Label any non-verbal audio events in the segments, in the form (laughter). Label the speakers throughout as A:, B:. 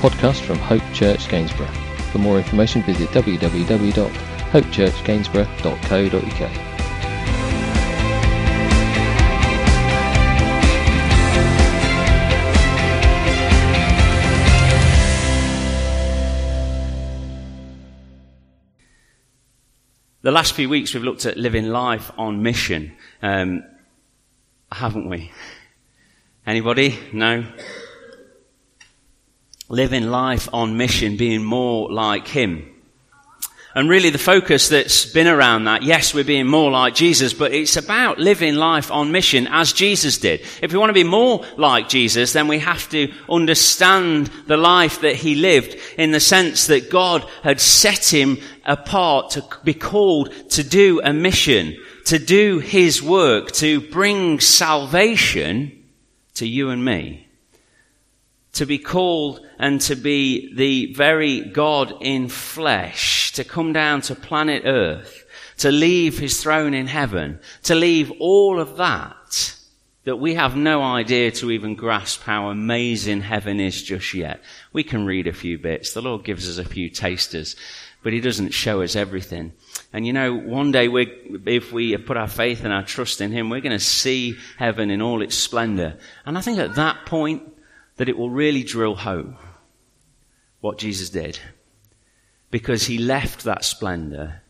A: Podcast from Hope Church Gainsborough. For more information, visit www.hopechurchgainsborough.co.uk.
B: The last few weeks we've looked at living life on mission, um, haven't we? Anybody? No? Living life on mission, being more like Him. And really the focus that's been around that, yes, we're being more like Jesus, but it's about living life on mission as Jesus did. If we want to be more like Jesus, then we have to understand the life that he lived in the sense that God had set him apart to be called to do a mission, to do his work, to bring salvation to you and me to be called and to be the very God in flesh, to come down to planet earth, to leave his throne in heaven, to leave all of that, that we have no idea to even grasp how amazing heaven is just yet. We can read a few bits. The Lord gives us a few tasters, but he doesn't show us everything. And you know, one day we, if we put our faith and our trust in him, we're going to see heaven in all its splendor. And I think at that point, that it will really drill home what Jesus did. Because he left that splendor.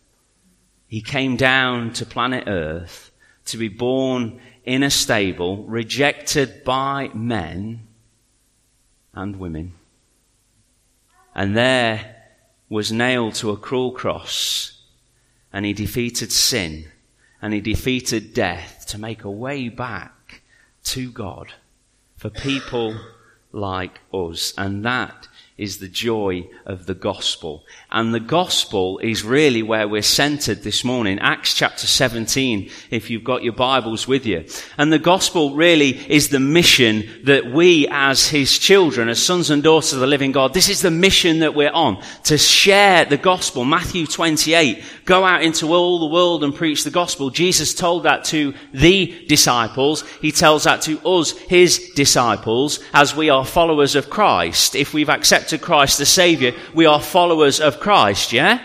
B: He came down to planet Earth to be born in a stable, rejected by men and women. And there was nailed to a cruel cross, and he defeated sin, and he defeated death to make a way back to God for people like us. And that is the joy of the gospel. And the gospel is really where we're centered this morning. Acts chapter 17, if you've got your Bibles with you. And the gospel really is the mission that we as his children, as sons and daughters of the living God, this is the mission that we're on. To share the gospel. Matthew 28, go out into all the world and preach the gospel. Jesus told that to the disciples. He tells that to us, his disciples, as we are followers of Christ. If we've accepted Christ the Savior, we are followers of Christ, yeah?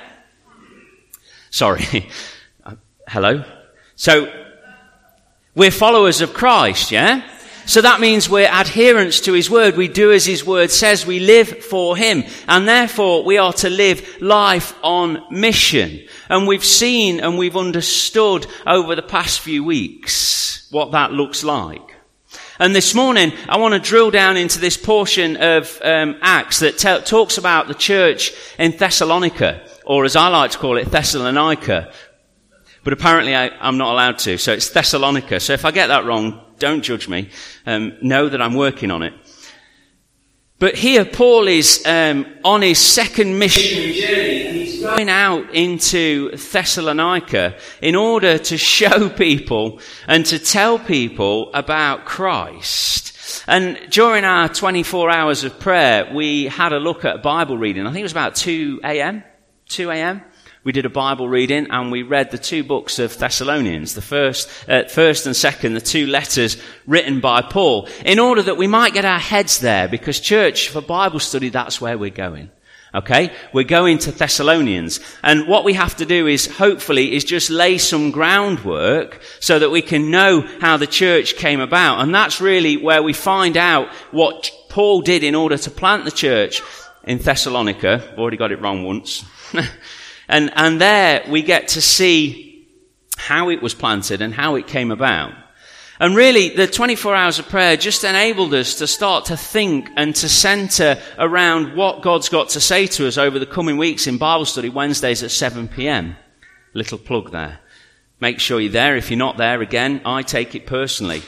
B: Sorry. (laughs) Uh, hello? So, we're followers of Christ, yeah? So that means we're adherents to His Word. We do as His Word says. We live for Him. And therefore we are to live life on mission. And we've seen and we've understood over the past few weeks what that looks like. And this morning, I want to drill down into this portion of um, Acts that t- talks about the church in Thessalonica, or as I like to call it, Thessalonica. But apparently, I, am not allowed to, so it's Thessalonica. So if I get that wrong, don't judge me. Um, know that I'm working on it. But here, Paul is um, on his second mission journey, and he's going out into Thessalonica in order to show (laughs) people and to tell people about Christ. And during our 24 hours of prayer, we had a look at Bible reading. I think it was about 2 a.m. 2 a.m we did a Bible reading and we read the two books of Thessalonians, the first, uh, first and second, the two letters written by Paul, in order that we might get our heads there, because church, for Bible study, that's where we're going. Okay? We're going to Thessalonians. And what we have to do is, hopefully, is just lay some groundwork so that we can know how the church came about. And that's really where we find out what Paul did in order to plant the church in Thessalonica. I've already got it wrong once. (laughs) And, and there we get to see how it was planted and how it came about. And really, the 24 hours of prayer just enabled us to start to think and to center around what God's got to say to us over the coming weeks in Bible study Wednesdays at 7 p.m. Little plug there. Make sure you're there. If you're not there, again, I take it personally.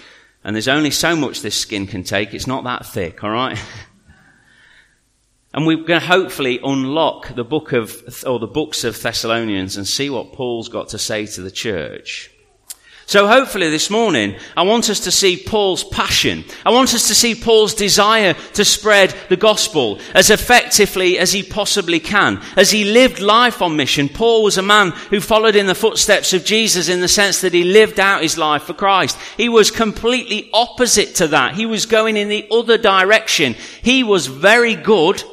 B: And there's only so much this skin can take. It's not that thick, alright? (laughs) And we're going to hopefully unlock the book of, or the books of Thessalonians and see what Paul's got to say to the church. So hopefully this morning, I want us to see Paul's passion. I want us to see Paul's desire to spread the gospel as effectively as he possibly can. As he lived life on mission, Paul was a man who followed in the footsteps of Jesus in the sense that he lived out his life for Christ. He was completely opposite to that. He was going in the other direction. He was very good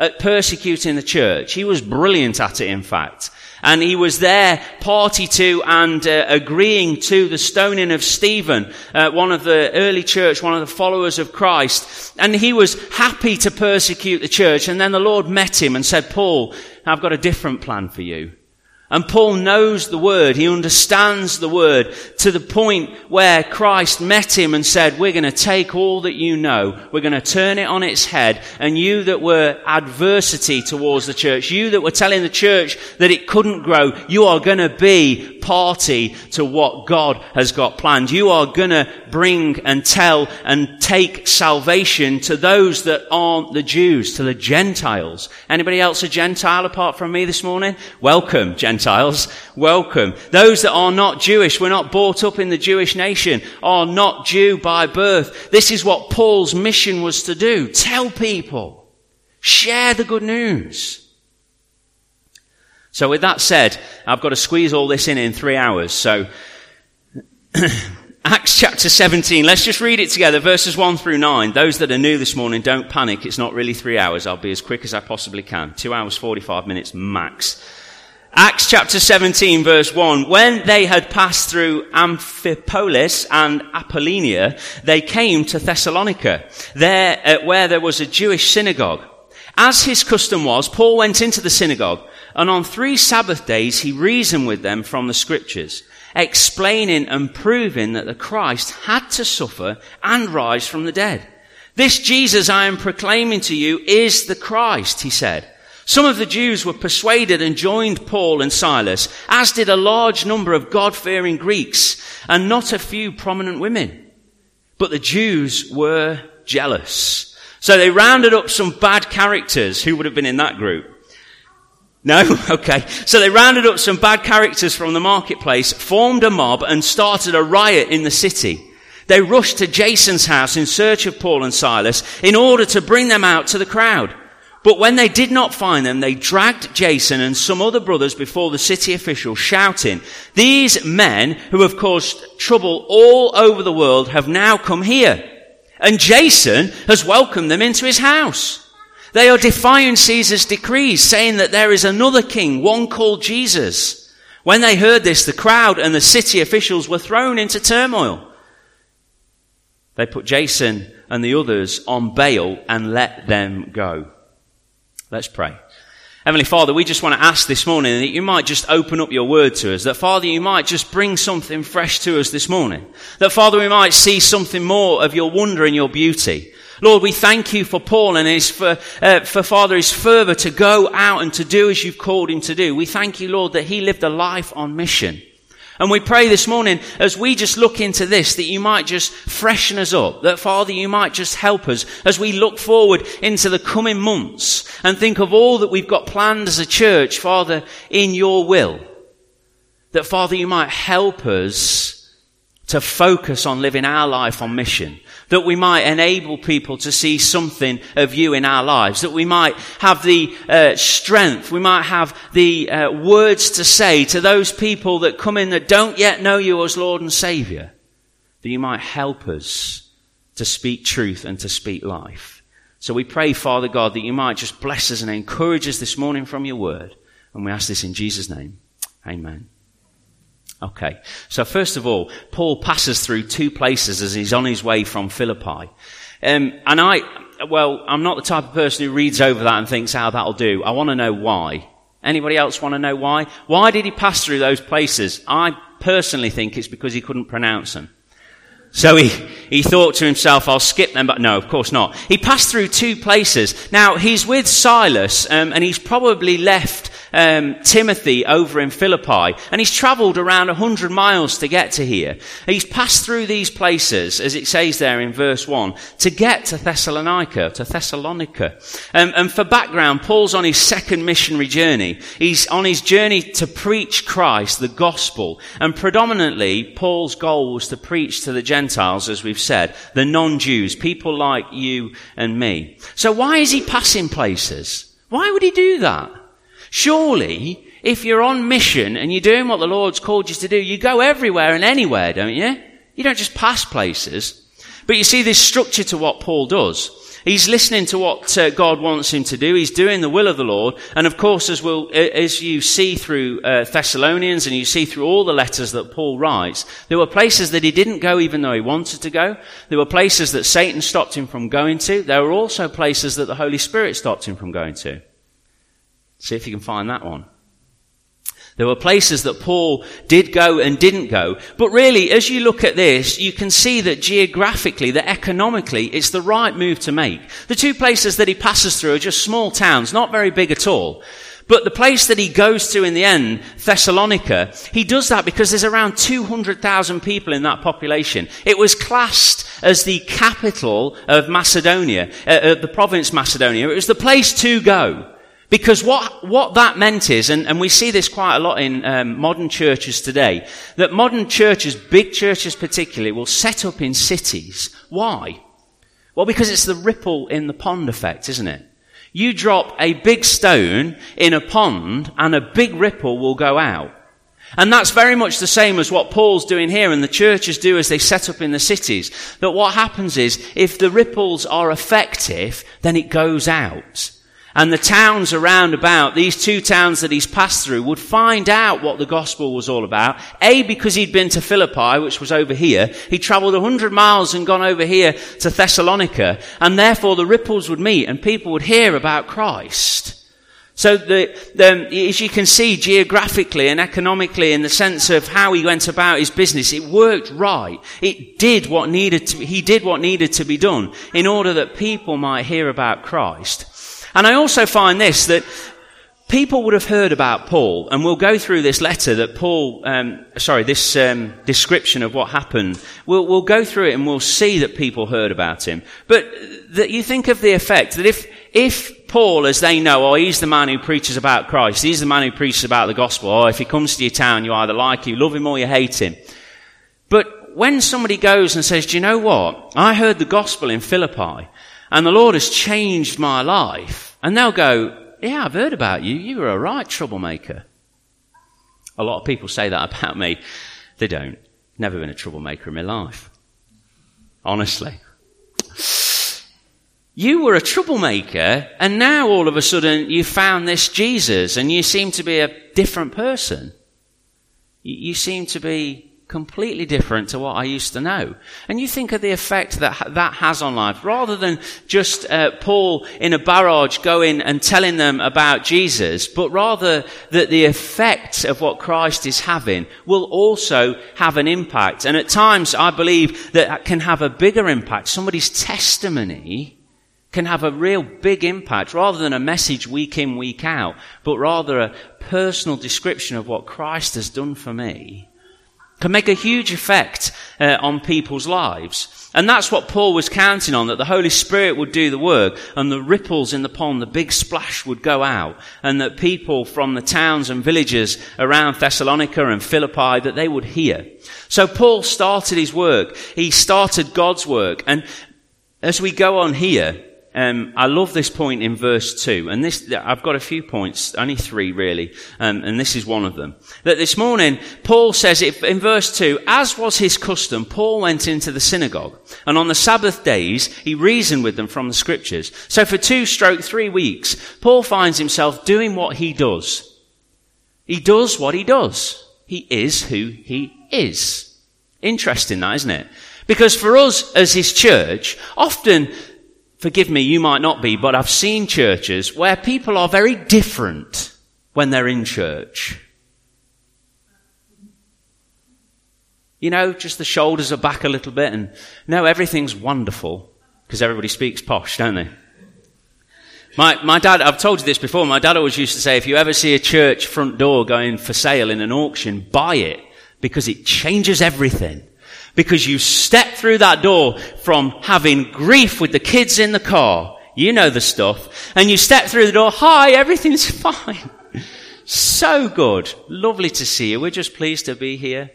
B: at persecuting the church. He was brilliant at it, in fact. And he was there party to and uh, agreeing to the stoning of Stephen, uh, one of the early church, one of the followers of Christ. And he was happy to persecute the church. And then the Lord met him and said, Paul, I've got a different plan for you. And Paul knows the word. He understands the word to the point where Christ met him and said, we're going to take all that you know. We're going to turn it on its head. And you that were adversity towards the church, you that were telling the church that it couldn't grow, you are going to be party to what God has got planned. You are going to bring and tell and take salvation to those that aren't the Jews, to the Gentiles. Anybody else a Gentile apart from me this morning? Welcome, Gentiles. Gentiles, welcome. Those that are not Jewish, we're not brought up in the Jewish nation, are not Jew by birth. This is what Paul's mission was to do. Tell people. Share the good news. So with that said, I've got to squeeze all this in in three hours. So, (clears throat) Acts chapter 17, let's just read it together, verses 1 through 9. Those that are new this morning, don't panic. It's not really three hours. I'll be as quick as I possibly can. Two hours, 45 minutes max. Acts chapter 17 verse 1. When they had passed through Amphipolis and Apollonia, they came to Thessalonica, there, uh, where there was a Jewish synagogue. As his custom was, Paul went into the synagogue, and on three Sabbath days he reasoned with them from the scriptures, explaining and proving that the Christ had to suffer and rise from the dead. This Jesus I am proclaiming to you is the Christ, he said. Some of the Jews were persuaded and joined Paul and Silas, as did a large number of God-fearing Greeks and not a few prominent women. But the Jews were jealous. So they rounded up some bad characters who would have been in that group. No? (laughs) Okay. So they rounded up some bad characters from the marketplace, formed a mob and started a riot in the city. They rushed to Jason's house in search of Paul and Silas in order to bring them out to the crowd. But when they did not find them, they dragged Jason and some other brothers before the city officials, shouting, These men who have caused trouble all over the world have now come here. And Jason has welcomed them into his house. They are defying Caesar's decrees, saying that there is another king, one called Jesus. When they heard this, the crowd and the city officials were thrown into turmoil. They put Jason and the others on bail and let them go. Let's pray. Heavenly Father, we just want to ask this morning that you might just open up your word to us. That Father, you might just bring something fresh to us this morning. That Father, we might see something more of your wonder and your beauty. Lord, we thank you for Paul and his, for, uh, for Father, his fervor to go out and to do as you've called him to do. We thank you, Lord, that he lived a life on mission. And we pray this morning as we just look into this that you might just freshen us up. That Father, you might just help us as we look forward into the coming months and think of all that we've got planned as a church, Father, in your will. That Father, you might help us to focus on living our life on mission that we might enable people to see something of you in our lives, that we might have the uh, strength, we might have the uh, words to say to those people that come in that don't yet know you as Lord and Saviour, that you might help us to speak truth and to speak life. So we pray, Father God, that you might just bless us and encourage us this morning from your word. And we ask this in Jesus' name. Amen. Okay. So first of all, Paul passes through two places as he's on his way from Philippi. Um, and I, well, I'm not the type of person who reads over that and thinks, how oh, that'll do. I want to know why. Anybody else want to know why? Why did he pass through those places? I personally think it's because he couldn't pronounce them. So he, he thought to himself, I'll skip them, but no, of course not. He passed through two places. Now, he's with Silas, um, and he's probably left um, Timothy over in Philippi, and he's travelled around 100 miles to get to here. He's passed through these places, as it says there in verse 1, to get to Thessalonica, to Thessalonica. Um, and for background, Paul's on his second missionary journey. He's on his journey to preach Christ, the gospel, and predominantly, Paul's goal was to preach to the Gentiles, as we've said, the non-Jews, people like you and me. So why is he passing places? Why would he do that? Surely, if you're on mission and you're doing what the Lord's called you to do, you go everywhere and anywhere, don't you? You don't just pass places. But you see this structure to what Paul does. He's listening to what uh, God wants him to do. He's doing the will of the Lord. And of course, as, we'll, as you see through uh, Thessalonians and you see through all the letters that Paul writes, there were places that he didn't go even though he wanted to go. There were places that Satan stopped him from going to. There were also places that the Holy Spirit stopped him from going to. See if you can find that one. There were places that Paul did go and didn't go. But really, as you look at this, you can see that geographically, that economically, it's the right move to make. The two places that he passes through are just small towns, not very big at all. But the place that he goes to in the end, Thessalonica, he does that because there's around 200,000 people in that population. It was classed as the capital of Macedonia, uh, the province Macedonia. It was the place to go. Because what, what that meant is, and, and we see this quite a lot in um, modern churches today, that modern churches, big churches particularly, will set up in cities. Why? Well, because it's the ripple in the pond effect, isn't it? You drop a big stone in a pond and a big ripple will go out. And that's very much the same as what Paul's doing here and the churches do as they set up in the cities. That what happens is, if the ripples are effective, then it goes out. And the towns around about, these two towns that he's passed through, would find out what the gospel was all about. A, because he'd been to Philippi, which was over here. He'd a hundred miles and gone over here to Thessalonica. And therefore the ripples would meet and people would hear about Christ. So the, the, as you can see geographically and economically in the sense of how he went about his business, it worked right. It did what needed to, he did what needed to be done in order that people might hear about Christ. And I also find this, that people would have heard about Paul, and we'll go through this letter that Paul, um, sorry, this um, description of what happened. We'll, we'll go through it and we'll see that people heard about him. But that you think of the effect that if, if Paul, as they know, oh, he's the man who preaches about Christ, he's the man who preaches about the gospel, or oh, if he comes to your town, you either like him, love him, or you hate him. But when somebody goes and says, do you know what? I heard the gospel in Philippi, and the Lord has changed my life. And they'll go, yeah, I've heard about you. You were a right troublemaker. A lot of people say that about me. They don't. Never been a troublemaker in my life. Honestly. You were a troublemaker, and now all of a sudden you found this Jesus, and you seem to be a different person. You seem to be completely different to what I used to know. And you think of the effect that that has on life. Rather than just uh, Paul in a barrage going and telling them about Jesus, but rather that the effect of what Christ is having will also have an impact. And at times, I believe that, that can have a bigger impact. Somebody's testimony can have a real big impact rather than a message week in, week out, but rather a personal description of what Christ has done for me can make a huge effect uh, on people's lives. And that's what Paul was counting on, that the Holy Spirit would do the work and the ripples in the pond, the big splash would go out and that people from the towns and villages around Thessalonica and Philippi, that they would hear. So Paul started his work. He started God's work. And as we go on here, um, I love this point in verse 2, and this, I've got a few points, only three really, um, and this is one of them. That this morning, Paul says it, in verse 2, as was his custom, Paul went into the synagogue, and on the Sabbath days, he reasoned with them from the scriptures. So for two stroke three weeks, Paul finds himself doing what he does. He does what he does. He is who he is. Interesting that, isn't it? Because for us as his church, often forgive me, you might not be, but I've seen churches where people are very different when they're in church. You know, just the shoulders are back a little bit and no, everything's wonderful because everybody speaks posh, don't they? My, my dad, I've told you this before, my dad always used to say, if you ever see a church front door going for sale in an auction, buy it because it changes everything. Because you step through that door from having grief with the kids in the car, you know the stuff, and you step through the door, hi, everything's (laughs) fine. so good. Lovely to see you. We're just pleased to be here.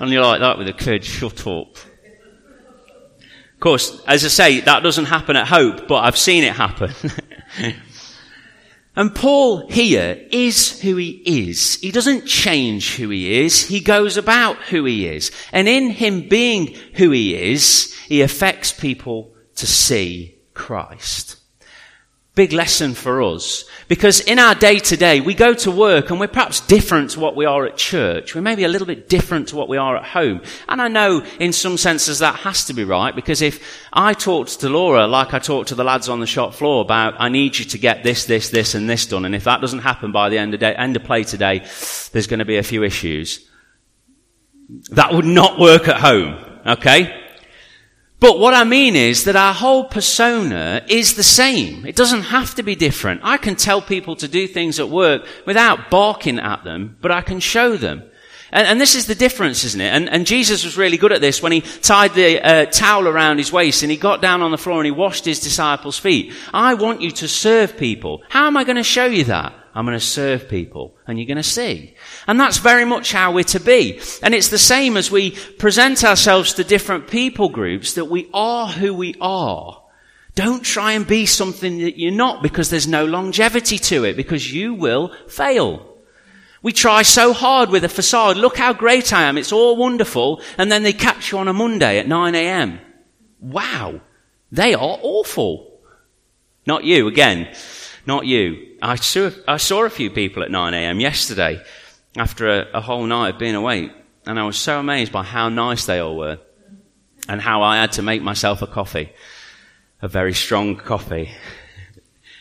B: And you're like that with a kid, (laughs) shut up. Of course, as I say, that doesn't happen at Hope, but I've seen it happen. (laughs) and Paul here is who he is. He doesn't change who he is. He goes about who he is. And in him being who he is, he affects people to see Christ big lesson for us. Because in our day to day, we go to work and we're perhaps different to what we are at church. We're maybe a little bit different to what we are at home. And I know in some senses that has to be right because if I talked to Laura like I talked to the lads on the shop floor about, I need you to get this, this, this and this done. And if that doesn't happen by the end of, day, end of play today, there's going to be a few issues. That would not work at home. Okay? But what I mean is that our whole persona is the same. It doesn't have to be different. I can tell people to do things at work without barking at them, but I can show them. And, and this is the difference, isn't it? And, and, Jesus was really good at this when he tied the uh, towel around his waist and he got down on the floor and he washed his disciples' feet. I want you to serve people. How am I going to show you that? I'm going to serve people and you're going to see. And that's very much how we're to be. And it's the same as we present ourselves to different people groups that we are who we are. Don't try and be something that you're not because there's no longevity to it because you will fail. We try so hard with a facade. Look how great I am. It's all wonderful. And then they catch you on a Monday at 9 a.m. Wow. They are awful. Not you again. Not you. I saw, I saw a few people at 9 a.m. yesterday after a, a whole night of being awake, and I was so amazed by how nice they all were and how I had to make myself a coffee, a very strong coffee,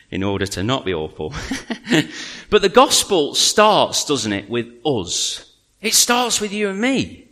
B: in order to not be awful. (laughs) but the gospel starts, doesn't it, with us. It starts with you and me.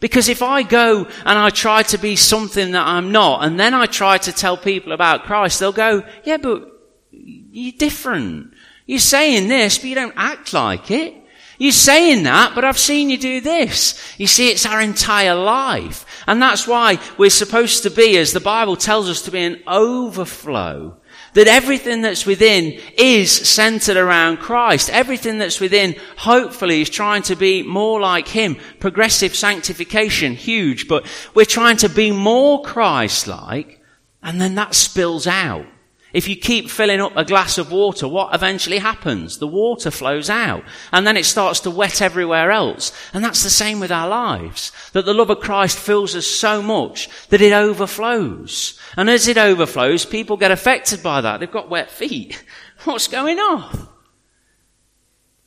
B: Because if I go and I try to be something that I'm not, and then I try to tell people about Christ, they'll go, yeah, but you're different. You're saying this, but you don't act like it. You're saying that, but I've seen you do this. You see, it's our entire life. And that's why we're supposed to be, as the Bible tells us, to be an overflow. That everything that's within is centered around Christ. Everything that's within, hopefully, is trying to be more like Him. Progressive sanctification, huge, but we're trying to be more Christ-like, and then that spills out. If you keep filling up a glass of water, what eventually happens? The water flows out and then it starts to wet everywhere else. And that's the same with our lives. That the love of Christ fills us so much that it overflows. And as it overflows, people get affected by that. They've got wet feet. (laughs) What's going on?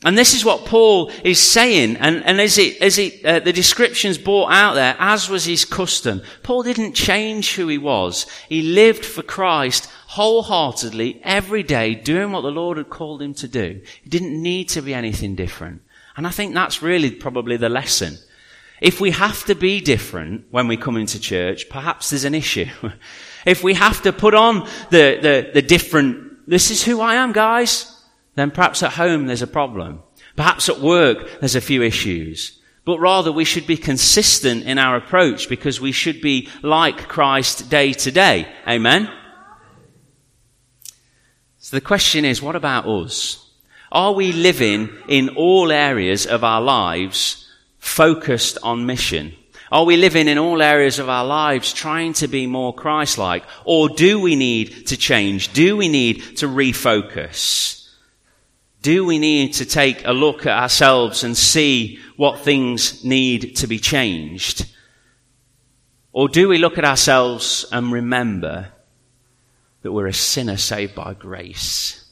B: And this is what Paul is saying, and, and as it, uh, the description's brought out there, as was his custom, Paul didn't change who he was. He lived for Christ wholeheartedly every day, doing what the Lord had called him to do. He didn't need to be anything different. And I think that's really probably the lesson. If we have to be different when we come into church, perhaps there's an issue. (laughs) if we have to put on the, the, the different, this is who I am, guys then perhaps at home there's a problem. Perhaps at work there's a few issues. But rather we should be consistent in our approach because we should be like Christ day to day. Amen? So the question is, what about us? Are we living in all areas of our lives focused on mission? Are we living in all areas of our lives trying to be more Christ-like? Or do we need to change? Do we need to refocus? Do we need to take a look at ourselves and see what things need to be changed? Or do we look at ourselves and remember that we're a sinner saved by grace?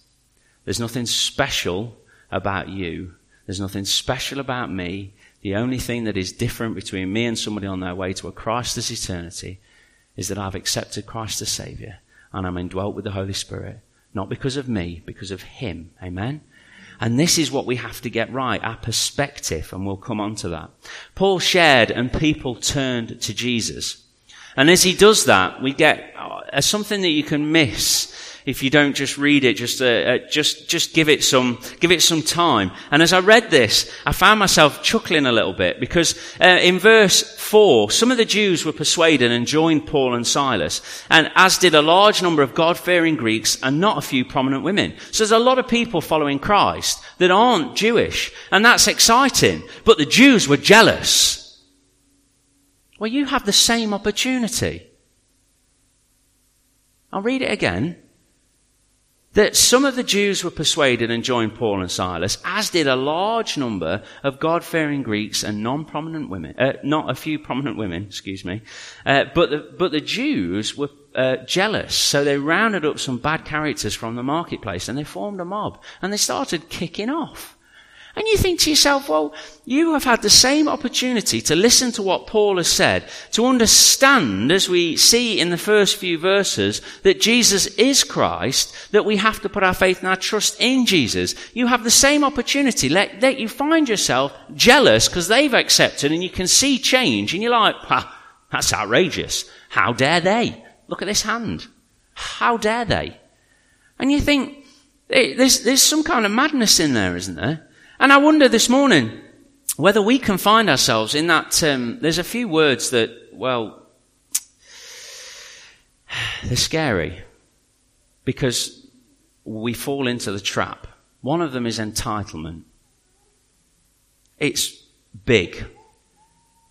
B: There's nothing special about you. There's nothing special about me. The only thing that is different between me and somebody on their way to a Christless eternity is that I've accepted Christ as Savior and I'm indwelt with the Holy Spirit. Not because of me, because of Him. Amen? And this is what we have to get right, our perspective, and we'll come on to that. Paul shared and people turned to Jesus. And as he does that, we get uh, something that you can miss if you don't just read it, just, uh, uh, just, just give it some, give it some time. And as I read this, I found myself chuckling a little bit because uh, in verse 4, some of the Jews were persuaded and joined Paul and Silas, and as did a large number of God-fearing Greeks and not a few prominent women. So there's a lot of people following Christ that aren't Jewish, and that's exciting. But the Jews were jealous. Well, you have the same opportunity. I'll read it again that some of the Jews were persuaded and joined Paul and Silas, as did a large number of God-fearing Greeks and non-prominent women, uh, not a few prominent women, excuse me. Uh, but the, but the Jews were uh, jealous, so they rounded up some bad characters from the marketplace and they formed a mob and they started kicking off. And you think to yourself, well, you have had the same opportunity to listen to what Paul has said, to understand, as we see in the first few verses, that Jesus is Christ, that we have to put our faith and our trust in Jesus. You have the same opportunity. Let, let you find yourself jealous because they've accepted and you can see change and you're like, that's outrageous. How dare they? Look at this hand. How dare they? And you think, there's, there's some kind of madness in there, isn't there? And I wonder this morning whether we can find ourselves in that. Um, there's a few words that, well, (sighs) they're scary because we fall into the trap. One of them is entitlement. It's big.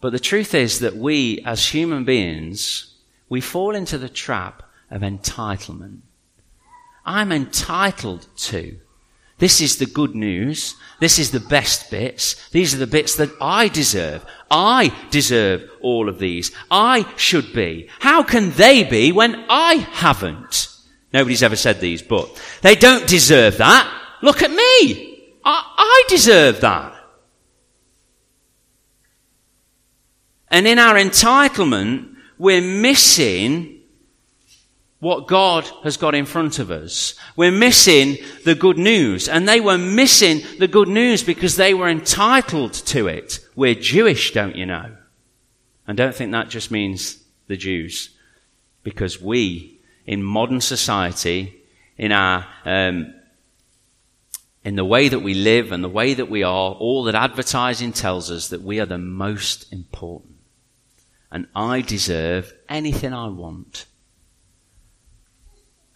B: But the truth is that we, as human beings, we fall into the trap of entitlement. I'm entitled to. This is the good news. This is the best bits. These are the bits that I deserve. I deserve all of these. I should be. How can they be when I haven't? Nobody's ever said these, but they don't deserve that. Look at me. I, I deserve that. And in our entitlement, we're missing what God has got in front of us. We're missing the good news. And they were missing the good news because they were entitled to it. We're Jewish, don't you know? And don't think that just means the Jews. Because we, in modern society, in our, um, in the way that we live and the way that we are, all that advertising tells us that we are the most important. And I deserve anything I want.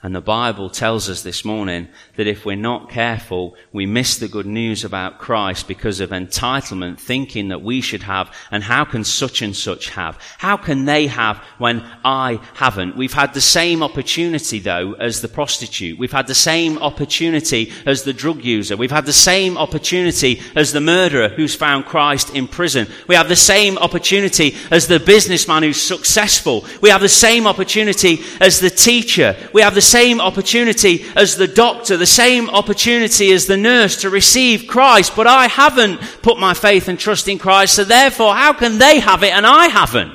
B: And the Bible tells us this morning that if we're not careful, we miss the good news about Christ because of entitlement, thinking that we should have, and how can such and such have? How can they have when I haven't? We've had the same opportunity though as the prostitute. We've had the same opportunity as the drug user. We've had the same opportunity as the murderer who's found Christ in prison. We have the same opportunity as the businessman who's successful. We have the same opportunity as the teacher. We have the same opportunity as the doctor, the same opportunity as the nurse to receive Christ, but I haven't put my faith and trust in Christ, so therefore how can they have it and I haven't?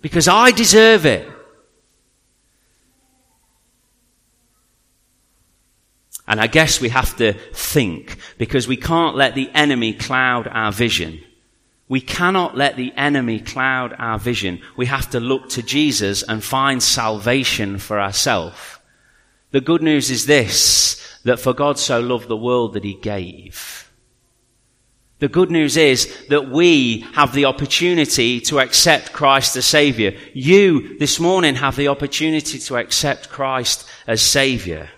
B: Because I deserve it. And I guess we have to think because we can't let the enemy cloud our vision. We cannot let the enemy cloud our vision. We have to look to Jesus and find salvation for ourselves. The good news is this, that for God so loved the world that he gave. The good news is that we have the opportunity to accept Christ as Savior. You this morning have the opportunity to accept Christ as Savior.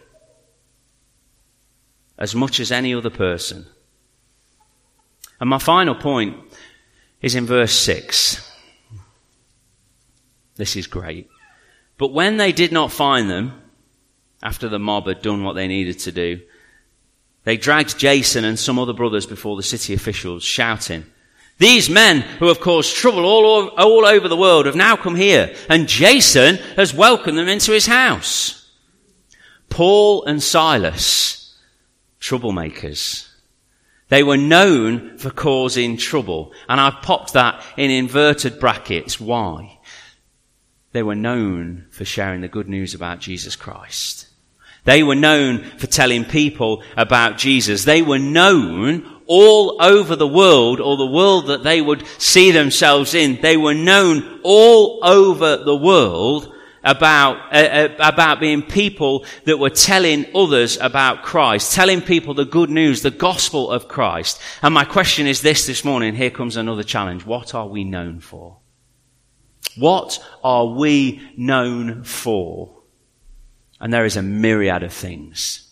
B: As much as any other person. And my final point is in verse 6. This is great. But when they did not find them, after the mob had done what they needed to do, they dragged Jason and some other brothers before the city officials, shouting, These men who have caused trouble all, all over the world have now come here, and Jason has welcomed them into his house. Paul and Silas, troublemakers. They were known for causing trouble, and I've popped that in inverted brackets. Why? They were known for sharing the good news about Jesus Christ. They were known for telling people about Jesus. They were known all over the world, or the world that they would see themselves in. They were known all over the world about, uh, uh, about being people that were telling others about Christ, telling people the good news, the gospel of Christ. And my question is this this morning. Here comes another challenge. What are we known for? What are we known for? And there is a myriad of things.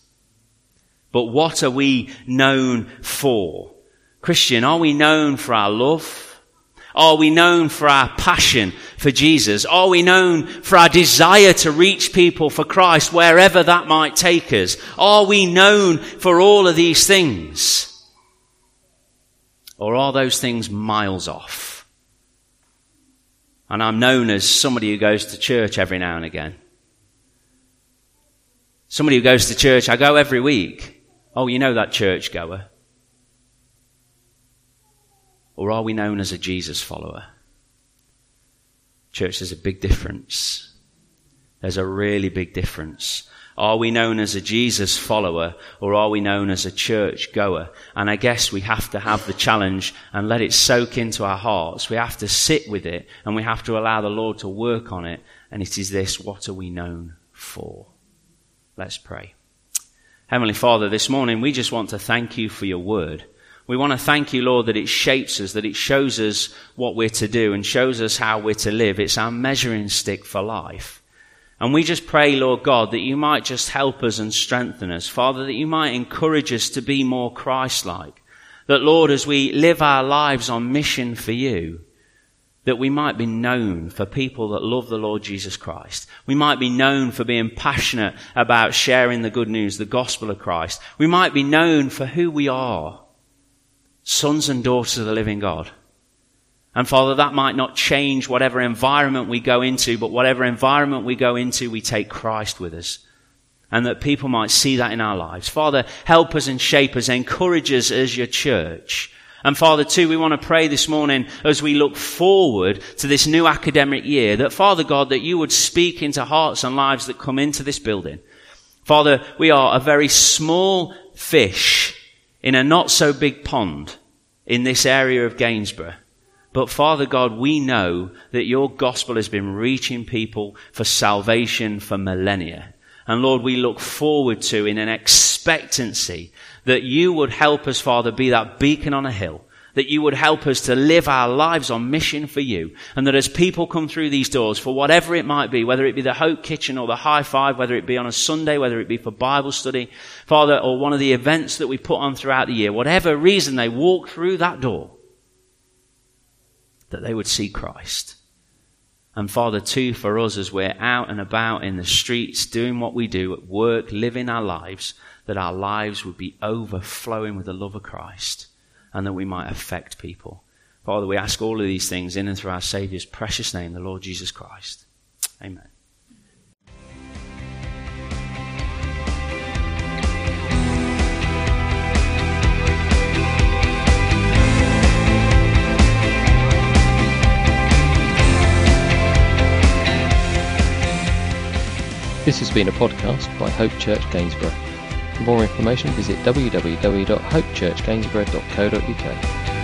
B: But what are we known for? Christian, are we known for our love? Are we known for our passion for Jesus? Are we known for our desire to reach people for Christ wherever that might take us? Are we known for all of these things? Or are those things miles off? And I'm known as somebody who goes to church every now and again. Somebody who goes to church, I go every week. Oh, you know that church goer. Or are we known as a Jesus follower? Church, there's a big difference. There's a really big difference. Are we known as a Jesus follower or are we known as a church goer? And I guess we have to have the challenge and let it soak into our hearts. We have to sit with it and we have to allow the Lord to work on it. And it is this, what are we known for? Let's pray. Heavenly Father, this morning we just want to thank you for your word. We want to thank you, Lord, that it shapes us, that it shows us what we're to do and shows us how we're to live. It's our measuring stick for life. And we just pray, Lord God, that you might just help us and strengthen us. Father, that you might encourage us to be more Christ-like. That, Lord, as we live our lives on mission for you, that we might be known for people that love the Lord Jesus Christ. We might be known for being passionate about sharing the good news, the gospel of Christ. We might be known for who we are sons and daughters of the living God. And Father, that might not change whatever environment we go into, but whatever environment we go into, we take Christ with us. And that people might see that in our lives. Father, help us and shape us, encourage us as your church. And Father, too, we want to pray this morning as we look forward to this new academic year that Father God, that you would speak into hearts and lives that come into this building. Father, we are a very small fish in a not so big pond in this area of Gainsborough. But Father God, we know that your gospel has been reaching people for salvation for millennia. And Lord, we look forward to in an expectancy that you would help us, Father, be that beacon on a hill that you would help us to live our lives on mission for you. And that as people come through these doors, for whatever it might be, whether it be the Hope Kitchen or the High Five, whether it be on a Sunday, whether it be for Bible study, Father, or one of the events that we put on throughout the year, whatever reason they walk through that door, that they would see Christ. And Father, too, for us as we're out and about in the streets, doing what we do at work, living our lives, that our lives would be overflowing with the love of Christ and that we might affect people. Father, we ask all of these things in and through our Saviour's precious name, the Lord Jesus Christ. Amen.
A: This has been a podcast by Hope Church Gainsborough. For more information, visit www.hopechurchgainsborough.co.uk.